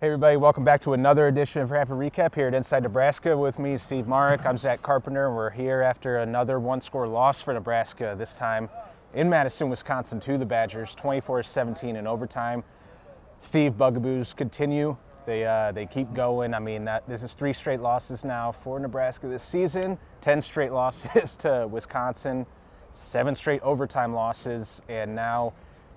Hey everybody, welcome back to another edition of Rapid Recap here at Inside Nebraska. With me, is Steve Marik. I'm Zack Carpenter, and we're here after another one-score loss for Nebraska. This time in Madison, Wisconsin, to the Badgers, 24-17 in overtime. Steve, Bugaboos continue. They uh, they keep going. I mean, that, this is three straight losses now for Nebraska this season. Ten straight losses to Wisconsin, seven straight overtime losses, and now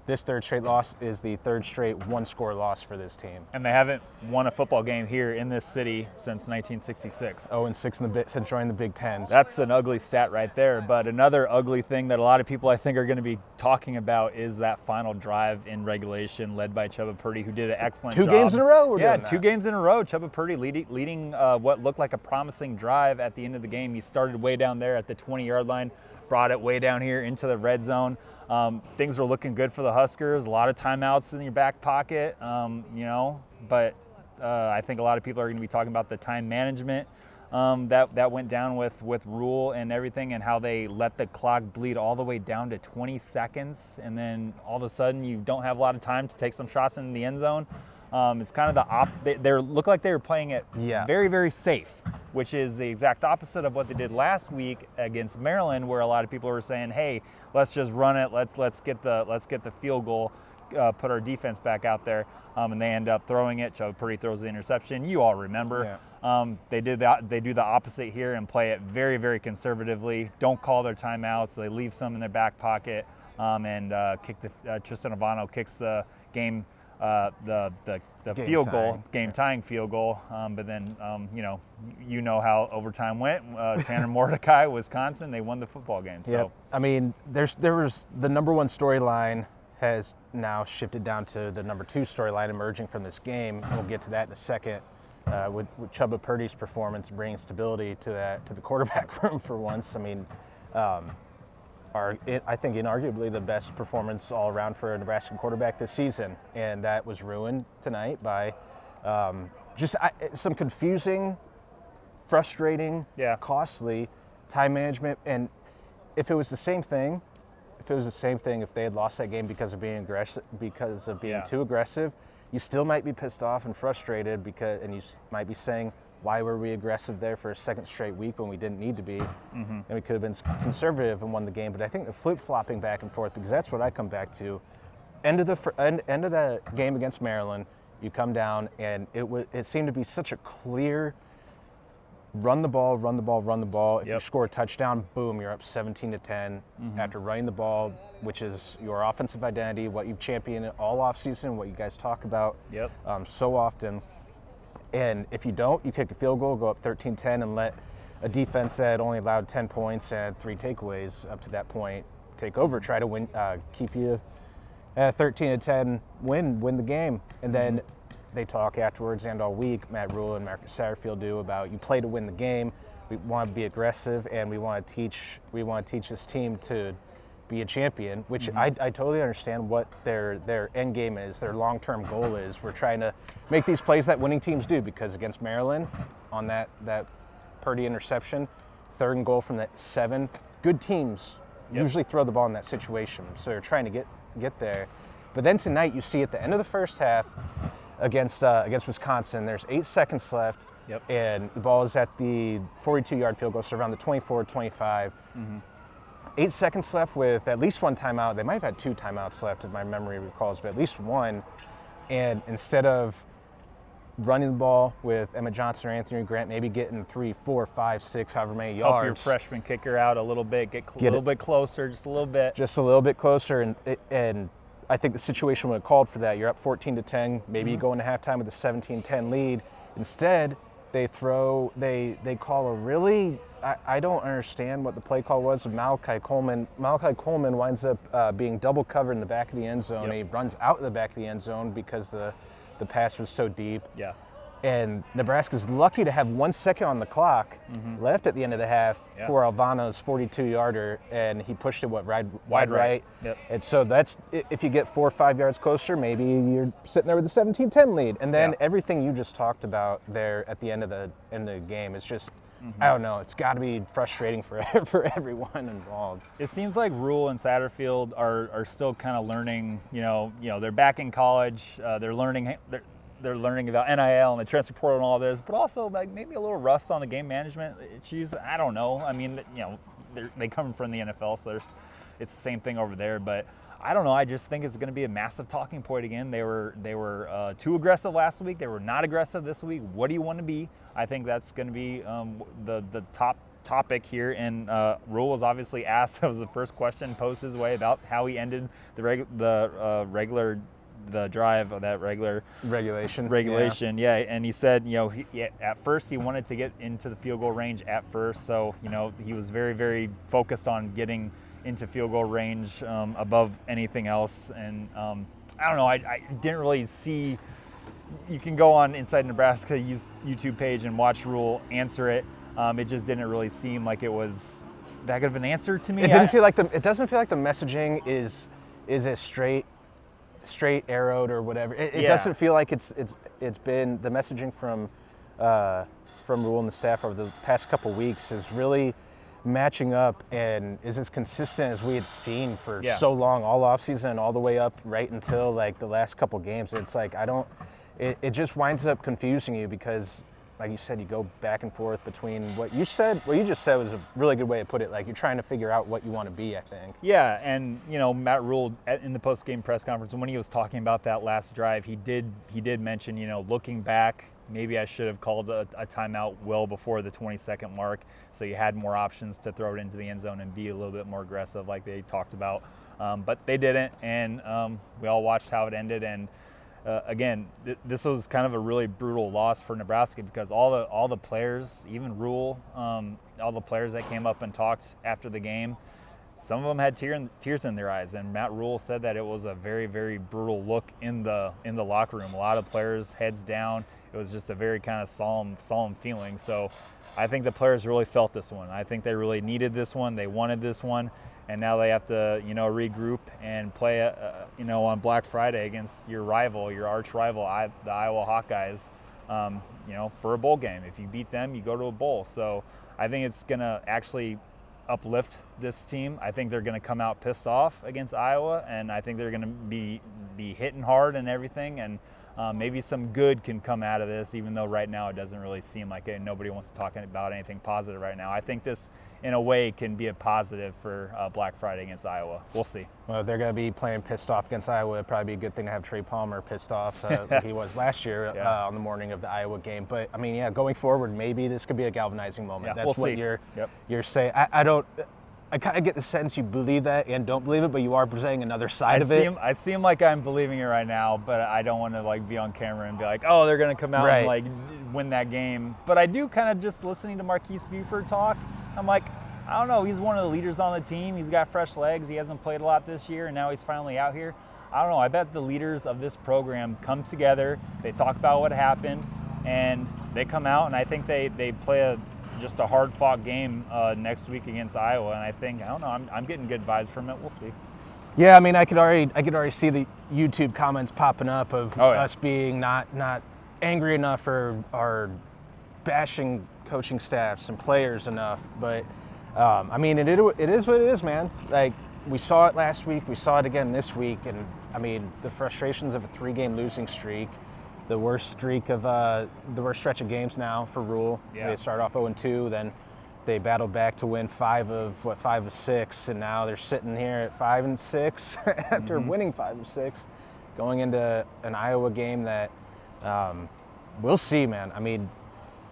this third straight loss is the third straight one score loss for this team. And they haven't won a football game here in this city since 1966. Oh, and six in the since joining the Big Ten. That's an ugly stat right there. But another ugly thing that a lot of people I think are going to be talking about is that final drive in regulation led by Chubba Purdy, who did an excellent two job. games in a row. yeah, two games in a row. Chubba Purdy leading, leading uh, what looked like a promising drive at the end of the game. He started way down there at the 20 yard line brought it way down here into the red zone. Um, things were looking good for the Huskers. A lot of timeouts in your back pocket, um, you know, but uh, I think a lot of people are going to be talking about the time management um, that that went down with with Rhule and everything, and how they let the clock bleed all the way down to 20 seconds, and then all of a sudden you don't have a lot of time to take some shots in the end zone. Um, it's kind of the op. They, they look like they were playing it yeah. very very safe which is the exact opposite of what they did last week against Maryland, where a lot of people were saying, "Hey, let's just run it. Let's let's get the let's get the field goal, uh, put our defense back out there." Um, and they end up throwing it. Joe Purdy throws the interception. You all remember. Yeah. Um, they did that. They do the opposite here and play it very very conservatively. Don't call their timeouts. They leave some in their back pocket um, and uh, kick the uh, Tristan Alvano kicks the game uh, the the, the field tying. goal, game tying field goal. Um, but then, um, you know, you know how overtime went. Uh, Tanner Mordecai, Wisconsin, they won the football game. So, yep. I mean, there's there was the number one storyline has now shifted down to the number two storyline emerging from this game. We'll get to that in a second. Uh, with, with Chubba Purdy's performance bringing stability to that to the quarterback room for once. I mean, um, are, I think, inarguably the best performance all around for a Nebraska quarterback this season. And that was ruined tonight by um, just I, some confusing, frustrating, yeah. costly time management. And if it was the same thing, if it was the same thing, if they had lost that game because of being aggressive, because of being yeah. too aggressive, you still might be pissed off and frustrated because, and you might be saying, why were we aggressive there for a second straight week when we didn't need to be? Mm-hmm. And we could have been conservative and won the game. But I think the flip flopping back and forth, because that's what I come back to. End of the end, end of the game against Maryland, you come down and it was it seemed to be such a clear run the ball, run the ball, run the ball. If yep. you score a touchdown, boom, you're up 17 to 10 mm-hmm. after running the ball, which is your offensive identity, what you've championed all offseason, what you guys talk about yep. um, so often. And if you don't, you kick a field goal, go up 13 10, and let a defense that only allowed 10 points and three takeaways up to that point take over, try to win, uh, keep you at 13 to 10, win, win the game. And then they talk afterwards and all week, Matt Rhule and Marcus Satterfield do about you play to win the game. We want to be aggressive and we want to teach we want to teach this team to be a champion, which mm-hmm. I, I, totally understand what their their end game is, their long term goal is. We're trying to make these plays that winning teams do because against Maryland, on that that Purdy interception, third and goal from that seven, good teams yep. usually throw the ball in that situation, so they're trying to get get there. But then tonight, you see at the end of the first half against uh, against Wisconsin, there's eight seconds left. Yep. And the ball is at the 42 yard field goal, so around the 24 25. Mm-hmm eight seconds left with at least one timeout. They might have had two timeouts left, if my memory recalls, but at least one. And instead of running the ball with Emmett Johnson or Anthony Grant, maybe getting three, four, five, six, however many yards. Help your freshman kicker out a little bit, get, cl- get a little it. bit closer, just a little bit. Just a little bit closer, and and I think the situation would have called for that. You're up 14 to 10. Maybe mm-hmm. you go into halftime with a 17-10 lead. Instead, they throw they they call a really I, I don't understand what the play call was Malachi Coleman. Malachi Coleman winds up uh, being double covered in the back of the end zone. Yep. He runs out of the back of the end zone because the the pass was so deep. Yeah. And Nebraska's lucky to have one second on the clock mm-hmm. left at the end of the half Yeah. for Alvano's 42-yarder, and he pushed it what wide Wide right. right. Yep. And so that's if you get four or five yards closer, maybe you're sitting there with a 17-10 lead. And then Yeah. everything you just talked about there at the end of the end of the game is just Mm-hmm. I don't know. It's got to be frustrating for for everyone involved. It seems like Rhule and Satterfield are, are still kind of learning. You know, you know, they're back in college. Uh, they're learning. They're, they're learning about NIL and the transfer portal and all this, but also like maybe a little rust on the game management issues. I don't know. I mean, you know, they come from the NFL, so there's it's the same thing over there, but. I don't know. I just think it's going to be a massive talking point again. They were they were uh, too aggressive last week. They were not aggressive this week. What do you want to be? I think that's going to be um, the the top topic here. And uh, Rhule was obviously asked. That was the first question posed his way about how he ended the the uh, regular the drive of that regular regulation regulation yeah. yeah. and he said you know he, at first he wanted to get into the field goal range at first so you know he was very very focused on getting into field goal range um, above anything else. And um, I don't know, I, I, didn't really see. You can go on Inside Nebraska YouTube page and watch Rhule answer it. Um, it just didn't really seem like it was that good of an answer to me. It didn't I, feel like the. It doesn't feel like the messaging is is as straight straight arrowed or whatever. It, it yeah. doesn't feel like it's it's it's been the messaging from uh, from Rhule and the staff over the past couple weeks is really matching up and is as consistent as we had seen for yeah. so long, all off season all the way up right until like the last couple games. It's like I don't. It, it just winds up confusing you because, like you said, you go back and forth between what you said. What you just said was a really good way to put it. Like you're trying to figure out what you want to be. I think. Yeah, and you know Matt Rhule in the post game press conference when he was talking about that last drive, he did he did mention you know looking back maybe I should have called a, a, timeout well before the 20 second mark so you had more options to throw it into the end zone and be a little bit more aggressive like they talked about. Um, but they didn't, and um, we all watched how it ended. And uh, again, th- this was kind of a really brutal loss for Nebraska because all the all the players, even Rhule, um, all the players that came up and talked after the game, some of them had tear in, tears in their eyes. And Matt Rhule said that it was a very very brutal look in the in the locker room. A lot of players heads down it was just a very kind of solemn, solemn feeling. So I think the players really felt this one. I think they really needed this one. They wanted this one, and now they have to, you know, regroup and play, uh, you know, on Black Friday against your rival, your arch rival, the Iowa Hawkeyes. Um, you know, for a bowl game. If you beat them, you go to a bowl. So I think it's going to actually uplift this team. I think they're going to come out pissed off against Iowa, and I think they're going to be be hitting hard and everything. And um, maybe some good can come out of this, even though right now it doesn't really seem like it. Nobody wants to talk about anything positive right now. I think this, in a way, can be a positive for uh, Black Friday against Iowa. We'll see. Well, they're going to be playing pissed off against Iowa. It'd probably be a good thing to have Trey Palmer pissed off uh, like he was last year yeah. uh, on the morning of the Iowa game. But I mean, yeah, going forward, maybe this could be a galvanizing moment. Yeah, That's we'll what see. you're yep. you're saying. I, I don't. I kind of get the sense you believe that and don't believe it, but you are presenting another side I of seem, it. I seem like I'm believing it right now, but I don't want to like be on camera and be like, oh, they're gonna come out right. and like win that game. But I do kind of just listening to Marques Buford talk. I'm like, I don't know. He's one of the leaders on the team. He's got fresh legs. He hasn't played a lot this year, and now he's finally out here. I don't know. I bet the leaders of this program come together. They talk about what happened, and they come out, and I think they they play a just a hard fought game uh, next week against Iowa. And I think I don't know. I'm, I'm getting good vibes from it. We'll see. Yeah, I mean, I could already I could already see the YouTube comments popping up of oh, yeah. us being not not angry enough or or bashing coaching staffs and players enough. But um, I mean, it, it is what it is, man. Like we saw it last week, we saw it again this week, and I mean, the frustrations of a three-game losing streak the worst streak of uh, the worst stretch of games now for Rhule. Yeah. They started off 0 2, then they battled back to win five of what five of six, and now they're sitting here at five and six after mm-hmm. winning five of six, going into an Iowa game that um, we'll see, man. I mean,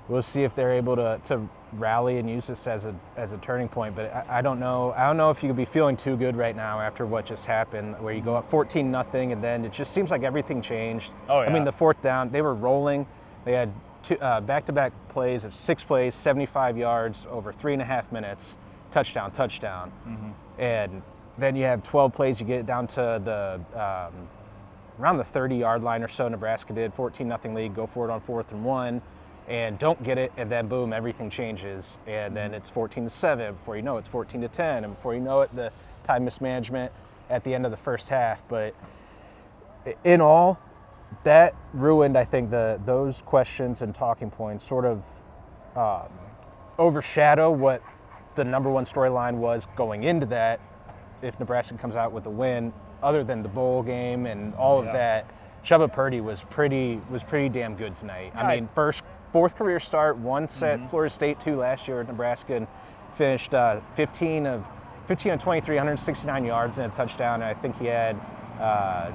we'll see if they're able to, to rally and use this as a as a turning point. But I, I, don't know. I don't know if you could be feeling too good right now after what just happened, where you go up 14 nothing, and then it just seems like everything changed. Oh yeah. I mean, the fourth down, they were rolling. They had two, uh, back-to-back plays of six plays, 75 yards over three and a half minutes, touchdown, touchdown, mm-hmm. and then you have 12 plays. You get down to the um, around the 30 yard line or so. Nebraska did 14 nothing lead. Go for it on fourth and one and don't get it, and then boom, everything changes, and then it's 14 to 7. Before you know it, it's 14 to 10, and before you know it, the time mismanagement at the end of the first half. But in all, that ruined, I think, the those questions and talking points sort of um, overshadow what the number one storyline was going into that. If Nebraska comes out with a win, other than the bowl game and all of that, Chubba Purdy was pretty was pretty damn good tonight. I mean, first fourth career start, once at Florida State, two last year at Nebraska, and finished uh, 15 of 15 of 23, 169 yards and a touchdown. And I think he had uh,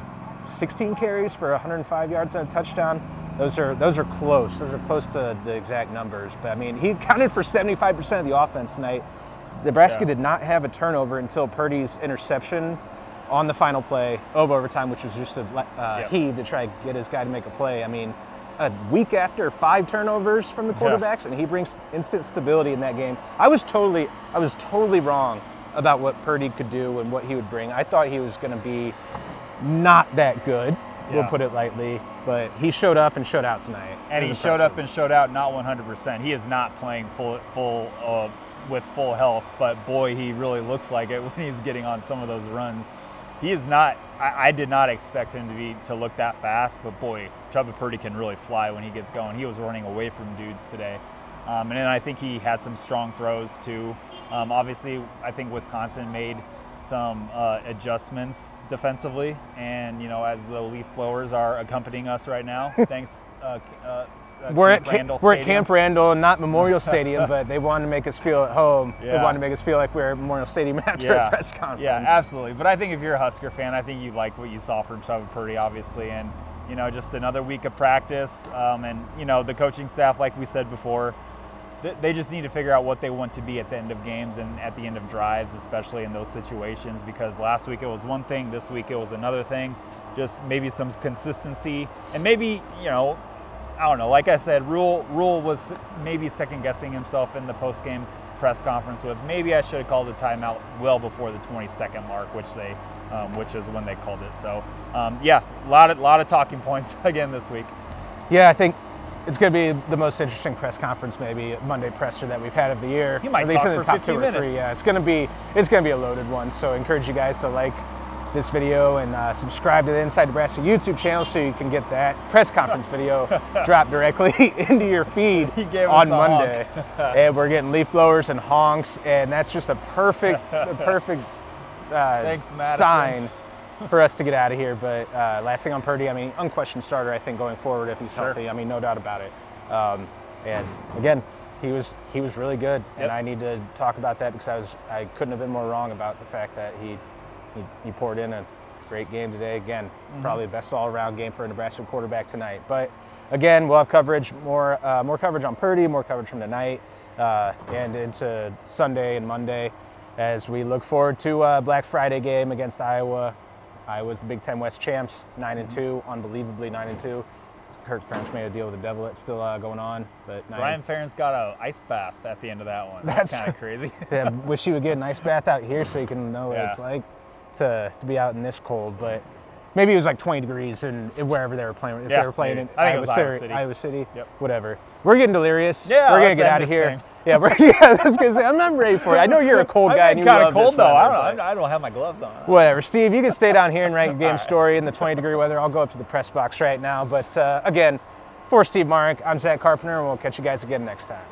16 carries for 105 yards and a touchdown. Those are those are close. Those are close to the exact numbers. But I mean, he accounted for 75% of the offense tonight. Nebraska Yeah. did not have a turnover until Purdy's interception on the final play of overtime, which was just a uh, Yep. heave to try to get his guy to make a play. I mean, a week after five turnovers from the quarterbacks, and he brings instant stability in that game. I was totally, I was totally wrong about what Purdy could do and what he would bring. I thought he was going to be not that good. We'll Yeah. put it lightly, but he showed up and showed out tonight. and he was showed up and showed out not 100%. He is not playing full full uh, with full health, but boy, he really looks like it when he's getting on some of those runs. He is not. I, I did not expect him to be to look that fast, but boy, Chubba Purdy can really fly when he gets going. He was running away from dudes today, um, and then I think he had some strong throws too. Um, obviously, I think Wisconsin made some uh, adjustments defensively, and you know, as the leaf blowers are accompanying us right now, thanks. Uh, uh, uh, We're at, Camp Ca- Randall we're at Camp Randall, not Memorial Stadium, but they wanted to make us feel at home. They wanted to make us feel like we we're at Memorial Stadium after a press conference. Yeah, absolutely. But I think if you're a Husker fan, I think you like what you saw from Chubba Purdy, obviously, and you know, just another week of practice. Um, and you know, the coaching staff, like we said before, they just need to figure out what they want to be at the end of games and at the end of drives, especially in those situations. Because last week it was one thing, this week it was another thing. Just maybe some consistency, and maybe you know, I don't know. Like I said, Rhule Rhule was maybe second guessing himself in the post game press conference with maybe I should have called a timeout well before the 20 second mark, which they, um, which is when they called it. So um, yeah, a lot of lot of talking points again this week. Yeah, I think it's going to be the most interesting press conference, maybe Monday presser that we've had of the year. You might at least talk in the for top 15 two or minutes. three. Yeah, it's going to be it's going to be a loaded one. So I encourage you guys to like this video and uh, subscribe to the Inside Nebraska YouTube channel so you can get that press conference video dropped directly into your feed He gave on. Monday. and we're getting leaf blowers and honks, and that's just a perfect, a perfect uh, Thanks, sign for us to get out of here. But uh, last thing on Purdy, I mean, unquestioned starter, I think, going forward if he's Sure. healthy. I mean, no doubt about it. Um, and again, he was he was really good, Yep. and I need to talk about that because I was I couldn't have been more wrong about the fact that he he, he poured in a great game today. Again, Mm-hmm. probably the best all-around game for a Nebraska quarterback tonight. But again, we'll have coverage more uh, more coverage on Purdy, more coverage from tonight, uh, and into Sunday and Monday as we look forward to uh, Black Friday game against Iowa. Iowa's the Big Ten West champs, nine and two, unbelievably nine and two. Kirk Ferentz made a deal with the devil. It's still uh, going on, but nine, Brian Ferentz got a ice bath at the end of that one. That's, That's- kind of crazy. Yeah, wish you would get an ice bath out here so you can know what Yeah. it's like to, to be out in this cold. But maybe it was like 20 degrees and wherever they were playing. If Yeah, they were playing maybe. in I think it Iowa, was Iowa City. Iowa City, Yep. whatever. We're getting delirious. Yeah, we're gonna get out of here. thing. Yeah, we're, yeah, I was gonna say I'm not ready for it. I know you're a cold guy. and I'm kind of cold though. weather, I don't. I don't have my gloves on. Whatever, Steve. You can stay down here and write your game story in the 20 degree weather. I'll go up to the press box right now. But uh, again, for Steve Marik, I'm Zack Carpenter, and we'll catch you guys again next time.